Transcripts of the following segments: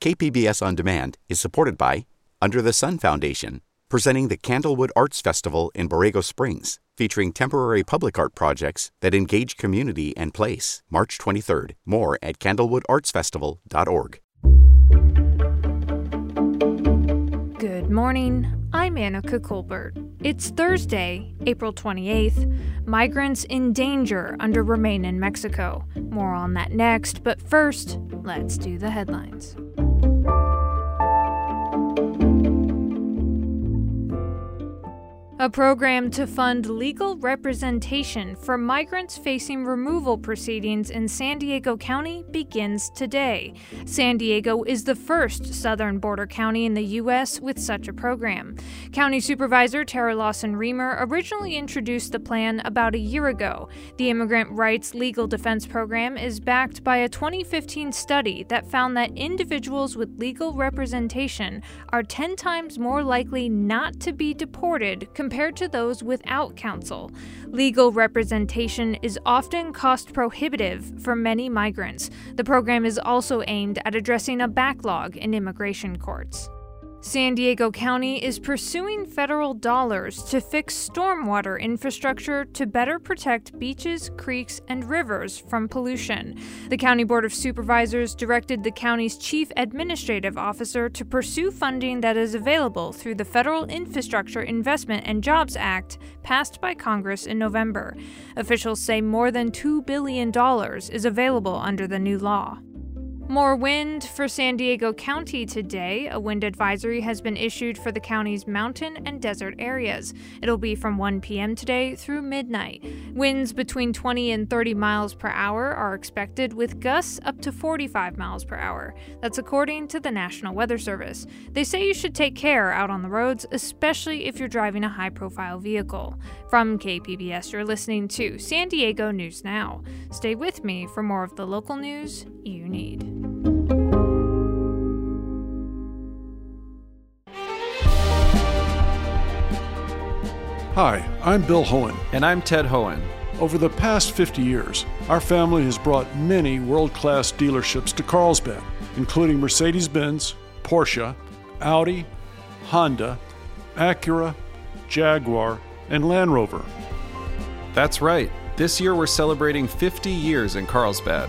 KPBS On Demand is supported by Under the Sun Foundation, presenting the Candlewood Arts Festival in Borrego Springs, featuring temporary public art projects that engage community and place. March 23rd. More at candlewoodartsfestival.org. Good morning. I'm Anica Colbert. It's Thursday, April 28th. Migrants in danger under Remain in Mexico. More on that next, but first, let's do the headlines. A program to fund legal representation for migrants facing removal proceedings in San Diego County begins today. San Diego is the first southern border county in the U.S. with such a program. County Supervisor Terra Lawson Remer originally introduced the plan about a year ago. The Immigrant Rights Legal Defense Program is backed by a 2015 study that found that individuals with legal representation are 10 times more likely not to be deported compared to those without counsel. Legal representation is often cost prohibitive for many migrants. The program is also aimed at addressing a backlog in immigration courts. San Diego County is pursuing federal dollars to fix stormwater infrastructure to better protect beaches, creeks, and rivers from pollution. The County Board of Supervisors directed the county's chief administrative officer to pursue funding that is available through the Federal Infrastructure Investment and Jobs Act passed by Congress in November. Officials say more than $2 billion is available under the new law. More wind for San Diego County today. A wind advisory has been issued for the county's mountain and desert areas. It'll be from 1 p.m. today through midnight. Winds between 20 and 30 miles per hour are expected, with gusts up to 45 miles per hour. That's according to the National Weather Service. They say you should take care out on the roads, especially if you're driving a high profile vehicle. From KPBS, you're listening to San Diego News Now. Stay with me for more of the local news you need. Hi, I'm Bill Hoehn. And I'm Ted Hoehn. Over the past 50 years, our family has brought many world class dealerships to Carlsbad, including Mercedes Benz, Porsche, Audi, Honda, Acura, Jaguar, and Land Rover. That's right. This year we're celebrating 50 years in Carlsbad.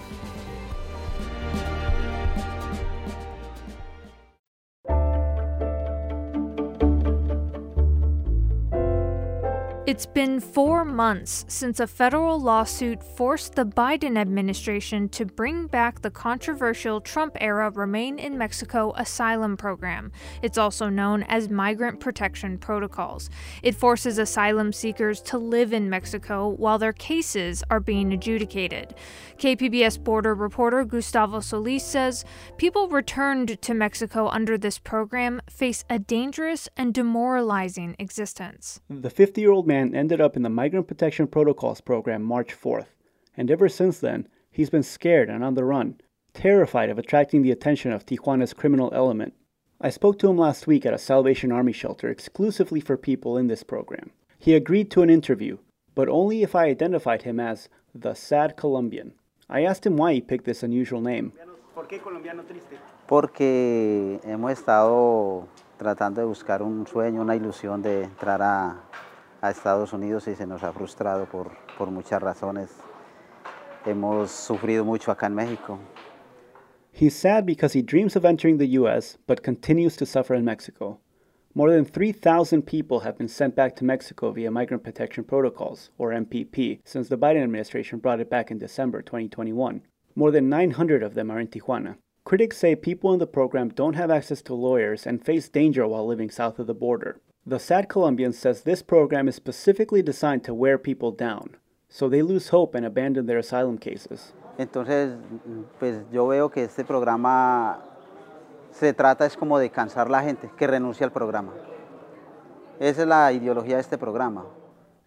It's been four months since a federal lawsuit forced the Biden administration to bring back the controversial Trump era Remain in Mexico asylum program. It's also known as Migrant Protection Protocols. It forces asylum seekers to live in Mexico while their cases are being adjudicated. KPBS border reporter Gustavo Solis says people returned to Mexico under this program face a dangerous and demoralizing existence. The 50 year old man ended up in the Migrant Protection Protocols program March 4th, and ever since then, he's been scared and on the run, terrified of attracting the attention of Tijuana's criminal element. I spoke to him last week at a Salvation Army shelter exclusively for people in this program. He agreed to an interview, but only if I identified him as the Sad Colombian. I asked him why he picked this unusual name. Porque hemos estado tratando de buscar un sueño, una ilusión de entrar a, a Estados Unidos y se nos ha frustrado por, por muchas razones. Hemos sufrido mucho acá en México. He's sad because he dreams of entering the US but continues to suffer in Mexico. More than 3,000 people have been sent back to Mexico via Migrant Protection Protocols, or MPP, since the Biden administration brought it back in December 2021. More than 900 of them are in Tijuana. Critics say people in the program don't have access to lawyers and face danger while living south of the border. The Sad Colombian says this program is specifically designed to wear people down, so they lose hope and abandon their asylum cases. Entonces, pues yo veo que este programa se trata es como de cansar la gente, que renuncie al programa. Esa es la ideología de este programa.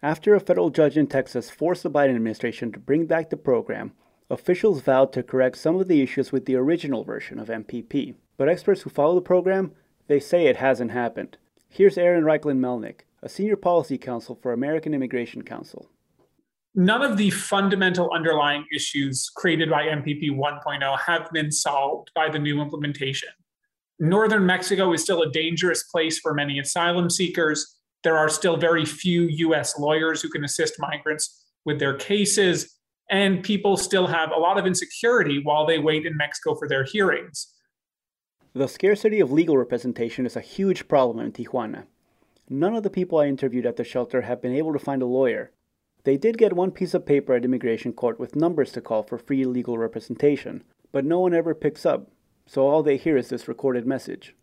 After a federal judge in Texas forced the Biden administration to bring back the program, officials vowed to correct some of the issues with the original version of MPP. But experts who follow the program, they say it hasn't happened. Here's Aaron Reichlin Melnick, a senior policy counsel for American Immigration Council. None of the fundamental underlying issues created by MPP 1.0 have been solved by the new implementation. Northern Mexico is still a dangerous place for many asylum seekers. There are still very few US lawyers who can assist migrants with their cases, and people still have a lot of insecurity while they wait in Mexico for their hearings. The scarcity of legal representation is a huge problem in Tijuana. None of the people I interviewed at the shelter have been able to find a lawyer. They did get one piece of paper at immigration court with numbers to call for free legal representation, but no one ever picks up, so all they hear is this recorded message.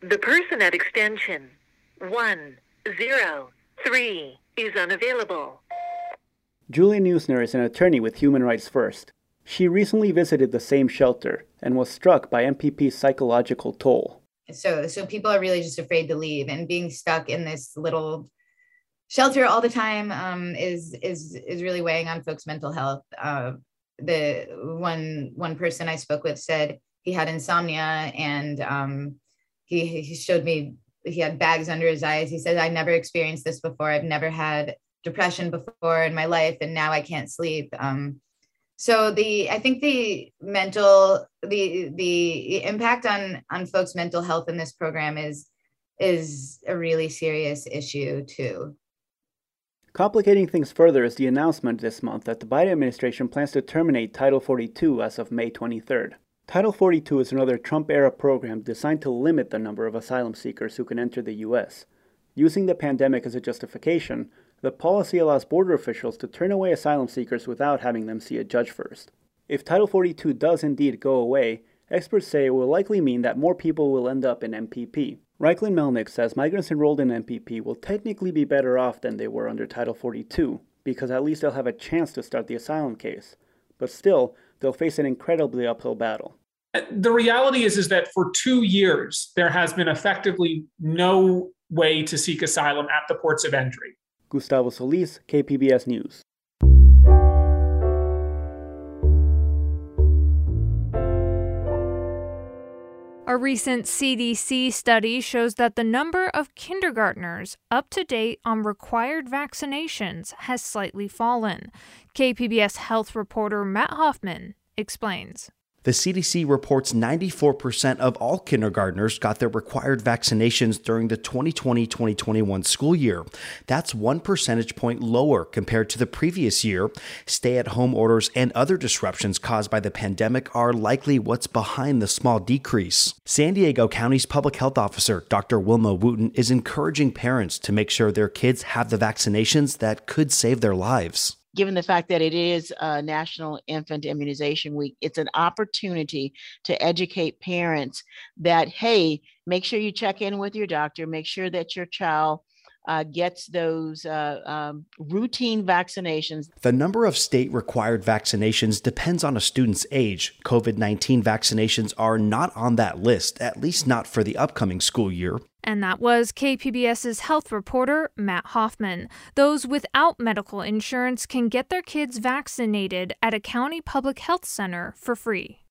The person at extension 103 is unavailable. Julia Neusner is an attorney with Human Rights First. She recently visited the same shelter and was struck by MPP's psychological toll. So, so people are really just afraid to leave, and being stuck in this little shelter all the time um, is is is really weighing on folks' mental health. Uh, the one one person I spoke with said he had insomnia and um, he he showed me he had bags under his eyes. He said I never experienced this before. I've never had depression before in my life, and now I can't sleep. Um, so the I think the mental the the impact on on folks' mental health in this program is is a really serious issue too. Complicating things further is the announcement this month that the Biden administration plans to terminate Title 42 as of May 23rd. Title 42 is another Trump era program designed to limit the number of asylum seekers who can enter the U.S. Using the pandemic as a justification, the policy allows border officials to turn away asylum seekers without having them see a judge first. If Title 42 does indeed go away, experts say it will likely mean that more people will end up in MPP. Reichlin Melnick says migrants enrolled in MPP will technically be better off than they were under Title 42 because at least they'll have a chance to start the asylum case. But still, they'll face an incredibly uphill battle. The reality is, is that for two years, there has been effectively no way to seek asylum at the ports of entry. Gustavo Solis, KPBS News. A recent CDC study shows that the number of kindergartners up to date on required vaccinations has slightly fallen. KPBS health reporter Matt Hoffman explains. The CDC reports 94% of all kindergartners got their required vaccinations during the 2020 2021 school year. That's one percentage point lower compared to the previous year. Stay at home orders and other disruptions caused by the pandemic are likely what's behind the small decrease. San Diego County's public health officer, Dr. Wilma Wooten, is encouraging parents to make sure their kids have the vaccinations that could save their lives given the fact that it is a National Infant Immunization Week, it's an opportunity to educate parents that, hey, make sure you check in with your doctor, make sure that your child uh, gets those uh, um, routine vaccinations. The number of state required vaccinations depends on a student's age. COVID 19 vaccinations are not on that list, at least not for the upcoming school year. And that was KPBS's health reporter, Matt Hoffman. Those without medical insurance can get their kids vaccinated at a county public health center for free.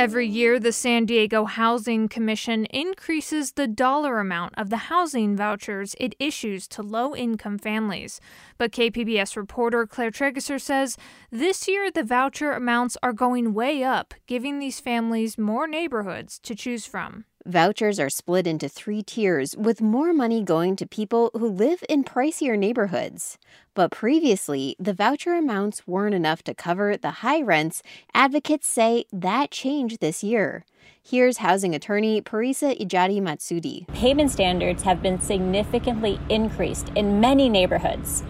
Every year, the San Diego Housing Commission increases the dollar amount of the housing vouchers it issues to low income families. But KPBS reporter Claire Trageser says this year the voucher amounts are going way up, giving these families more neighborhoods to choose from. Vouchers are split into three tiers, with more money going to people who live in pricier neighborhoods. But previously, the voucher amounts weren't enough to cover the high rents. Advocates say that changed this year. Here's housing attorney Parisa Ijadi Maghsoodi. Payment standards have been significantly increased in many neighborhoods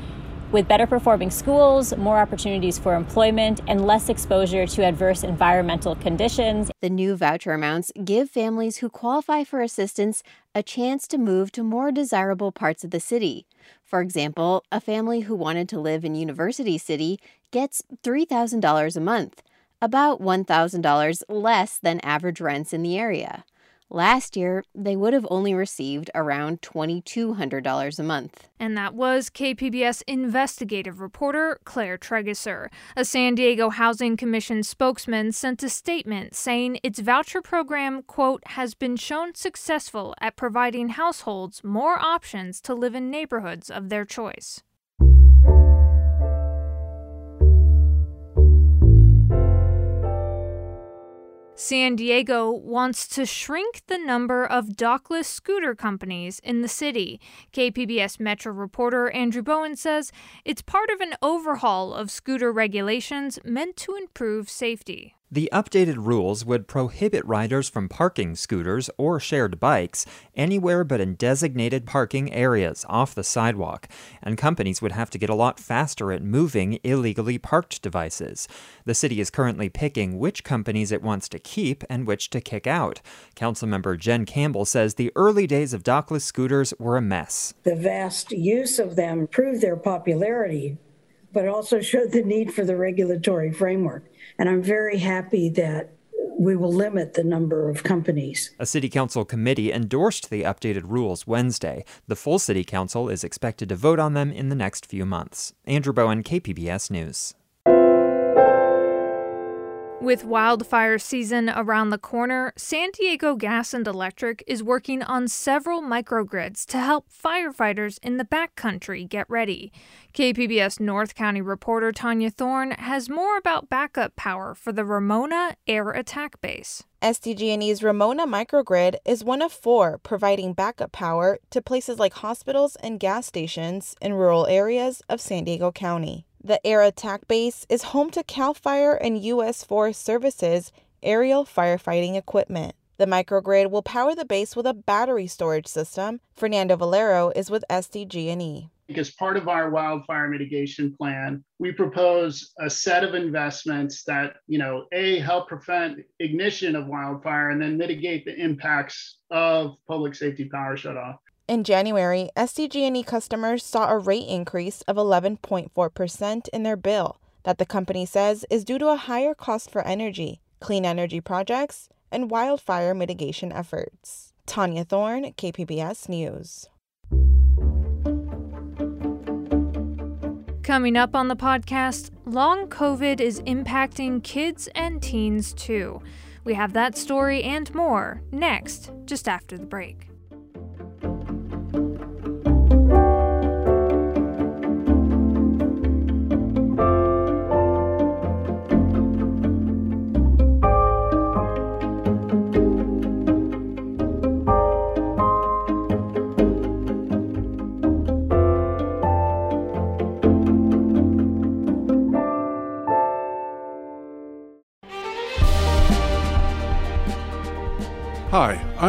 with better performing schools, more opportunities for employment, and less exposure to adverse environmental conditions. The new voucher amounts give families who qualify for assistance a chance to move to more desirable parts of the city. For example, a family who wanted to live in University City gets $3,000 a month, about $1,000 less than average rents in the area. Last year, they would have only received around $2,200 a month. And that was KPBS investigative reporter Claire Trageser. A San Diego Housing Commission spokesman sent a statement saying its voucher program, quote, has been shown successful at providing households more options to live in neighborhoods of their choice. San Diego wants to shrink the number of dockless scooter companies in the city. KPBS Metro reporter Andrew Bowen says it's part of an overhaul of scooter regulations meant to improve safety. The updated rules would prohibit riders from parking scooters or shared bikes anywhere but in designated parking areas off the sidewalk, and companies would have to get a lot faster at moving illegally parked devices. The city is currently picking which companies it wants to keep and which to kick out. Councilmember Jen Campbell says the early days of dockless scooters were a mess. The vast use of them proved their popularity, but also showed the need for the regulatory framework. And I'm very happy that we will limit the number of companies. A city council committee endorsed the updated rules Wednesday. The full city council is expected to vote on them in the next few months. Andrew Bowen, KPBS News. With wildfire season around the corner, San Diego Gas and Electric is working on several microgrids to help firefighters in the backcountry get ready. KPBS North County reporter Tania Thorne has more about backup power for the Ramona Air Attack Base. SDG&E's Ramona microgrid is one of four providing backup power to places like hospitals and gas stations in rural areas of San Diego County. The Air Attack Base is home to CAL FIRE and U.S. Forest Service's aerial firefighting equipment. The microgrid will power the base with a battery storage system. Fernando Valero is with SDG&E. As part of our wildfire mitigation plan, we propose a set of investments that, you know, A, help prevent ignition of wildfire and then mitigate the impacts of public safety power shutoff. In January, SDG&E customers saw a rate increase of 11.4% in their bill that the company says is due to a higher cost for energy, clean energy projects, and wildfire mitigation efforts. Tania Thorne, KPBS News. Coming up on the podcast, long COVID is impacting kids and teens too. We have that story and more next, just after the break.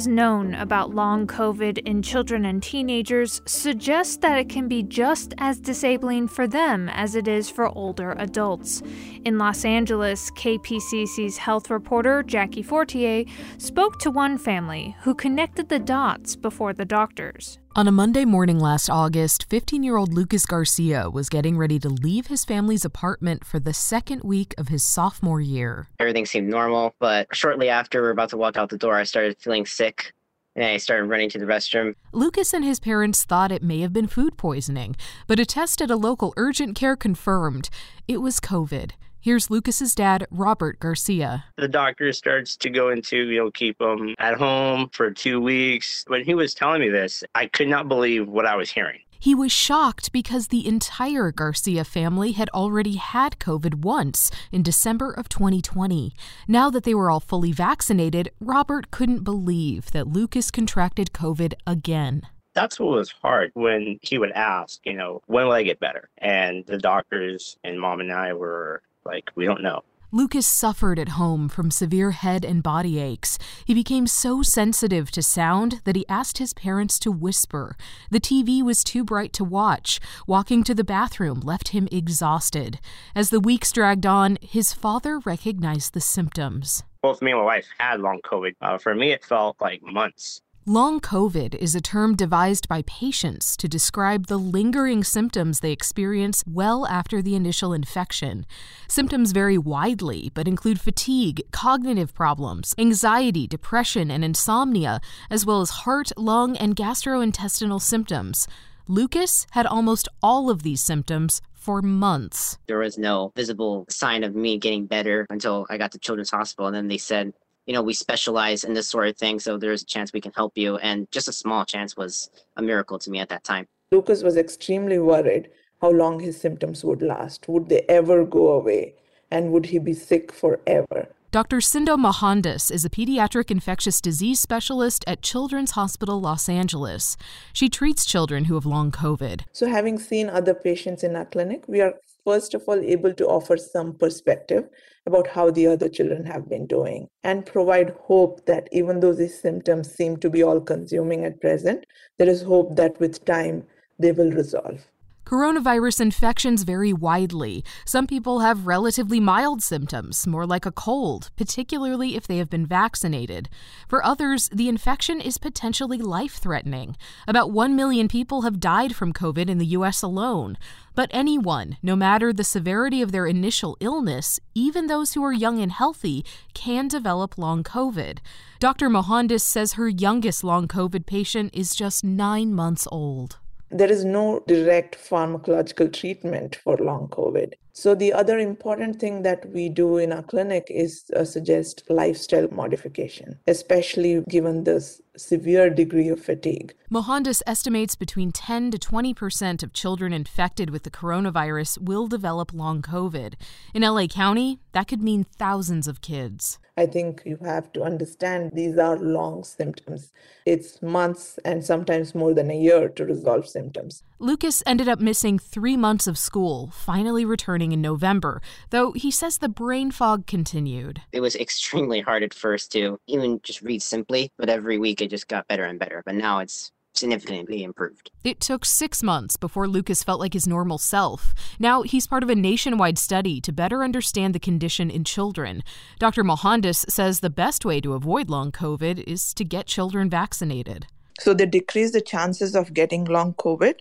is known about long COVID in children and teenagers suggests that it can be just as disabling for them as it is for older adults. In Los Angeles, KPCC's health reporter Jackie Fortier spoke to one family who connected the dots before the doctors. On a Monday morning last August, 15 year old Lucas Garcia was getting ready to leave his family's apartment for the second week of his sophomore year. Everything seemed normal, but shortly after we were about to walk out the door, I started feeling sick and I started running to the restroom. Lucas and his parents thought it may have been food poisoning, but a test at a local urgent care confirmed it was COVID. Here's Lucas's dad, Robert Garcia. The doctor starts to go into, you know, keep him at home for two weeks. When he was telling me this, I could not believe what I was hearing. He was shocked because the entire Garcia family had already had COVID once in December of 2020. Now that they were all fully vaccinated, Robert couldn't believe that Lucas contracted COVID again that's what was hard when he would ask, you know, when will I get better? And the doctors and mom and I were like, we don't know. Lucas suffered at home from severe head and body aches. He became so sensitive to sound that he asked his parents to whisper. The TV was too bright to watch. Walking to the bathroom left him exhausted. As the weeks dragged on, his father recognized the symptoms. Both me and my wife had long COVID. Uh, for me, it felt like months. Long COVID is a term devised by patients to describe the lingering symptoms they experience well after the initial infection. Symptoms vary widely, but include fatigue, cognitive problems, anxiety, depression, and insomnia, as well as heart, lung, and gastrointestinal symptoms. Lucas had almost all of these symptoms for months. There was no visible sign of me getting better until I got to Children's Hospital, and then they said you know, we specialize in this sort of thing, so there's a chance we can help you. And just a small chance was a miracle to me at that time. Lucas was extremely worried how long his symptoms would last. Would they ever go away? And would he be sick forever? Dr. Sindhu Mohandas is a pediatric infectious disease specialist at Children's Hospital Los Angeles. She treats children who have long COVID. So, having seen other patients in our clinic, we are first of all able to offer some perspective about how the other children have been doing and provide hope that even though these symptoms seem to be all consuming at present, there is hope that with time they will resolve. Coronavirus infections vary widely. Some people have relatively mild symptoms, more like a cold, particularly if they have been vaccinated. For others, the infection is potentially life threatening. About 1 million people have died from COVID in the U.S. alone. But anyone, no matter the severity of their initial illness, even those who are young and healthy, can develop long COVID. Dr. Mohandas says her youngest long COVID patient is just nine months old there is no direct pharmacological treatment for long COVID. So, the other important thing that we do in our clinic is uh, suggest lifestyle modification, especially given the severe degree of fatigue. Mohandas estimates between 10 to 20 percent of children infected with the coronavirus will develop long COVID. In LA County, that could mean thousands of kids. I think you have to understand these are long symptoms. It's months and sometimes more than a year to resolve symptoms. Lucas ended up missing three months of school, finally returning in November, though he says the brain fog continued. It was extremely hard at first to even just read simply, but every week it just got better and better. But now it's significantly improved. It took six months before Lucas felt like his normal self. Now he's part of a nationwide study to better understand the condition in children. Dr. Mohandas says the best way to avoid long COVID is to get children vaccinated. So they decrease the chances of getting long COVID.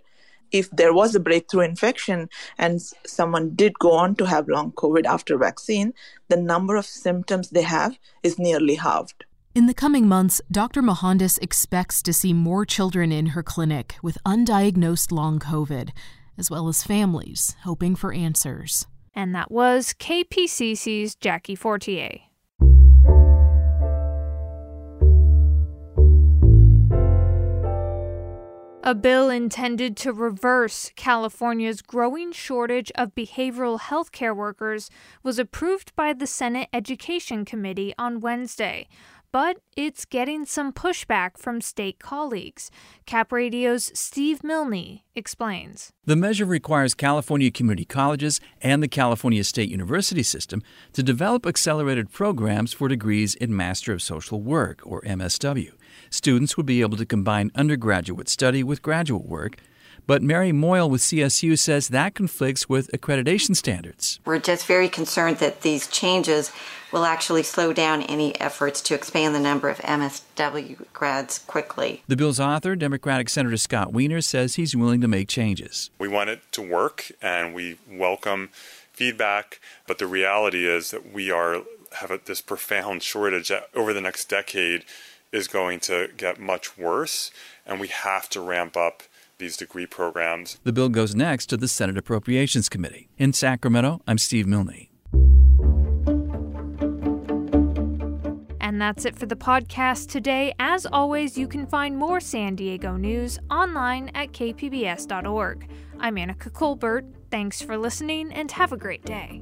If there was a breakthrough infection and someone did go on to have long COVID after vaccine, the number of symptoms they have is nearly halved. In the coming months, Dr. Mohandas expects to see more children in her clinic with undiagnosed long COVID, as well as families hoping for answers. And that was KPCC's Jackie Fortier. A bill intended to reverse California's growing shortage of behavioral health care workers was approved by the Senate Education Committee on Wednesday but it's getting some pushback from state colleagues. Cap Radio's Steve Milne explains. The measure requires California community colleges and the California State University system to develop accelerated programs for degrees in Master of Social Work, or MSW. Students would be able to combine undergraduate study with graduate work but Mary Moyle with CSU says that conflicts with accreditation standards. We're just very concerned that these changes will actually slow down any efforts to expand the number of MSW grads quickly. The bill's author, Democratic Senator Scott Wiener, says he's willing to make changes. We want it to work and we welcome feedback, but the reality is that we are have a, this profound shortage that over the next decade is going to get much worse and we have to ramp up these degree programs. The bill goes next to the Senate Appropriations Committee. In Sacramento, I'm Steve Milne. And that's it for the podcast today. As always, you can find more San Diego news online at kpbs.org. I'm Anica Colbert. Thanks for listening and have a great day.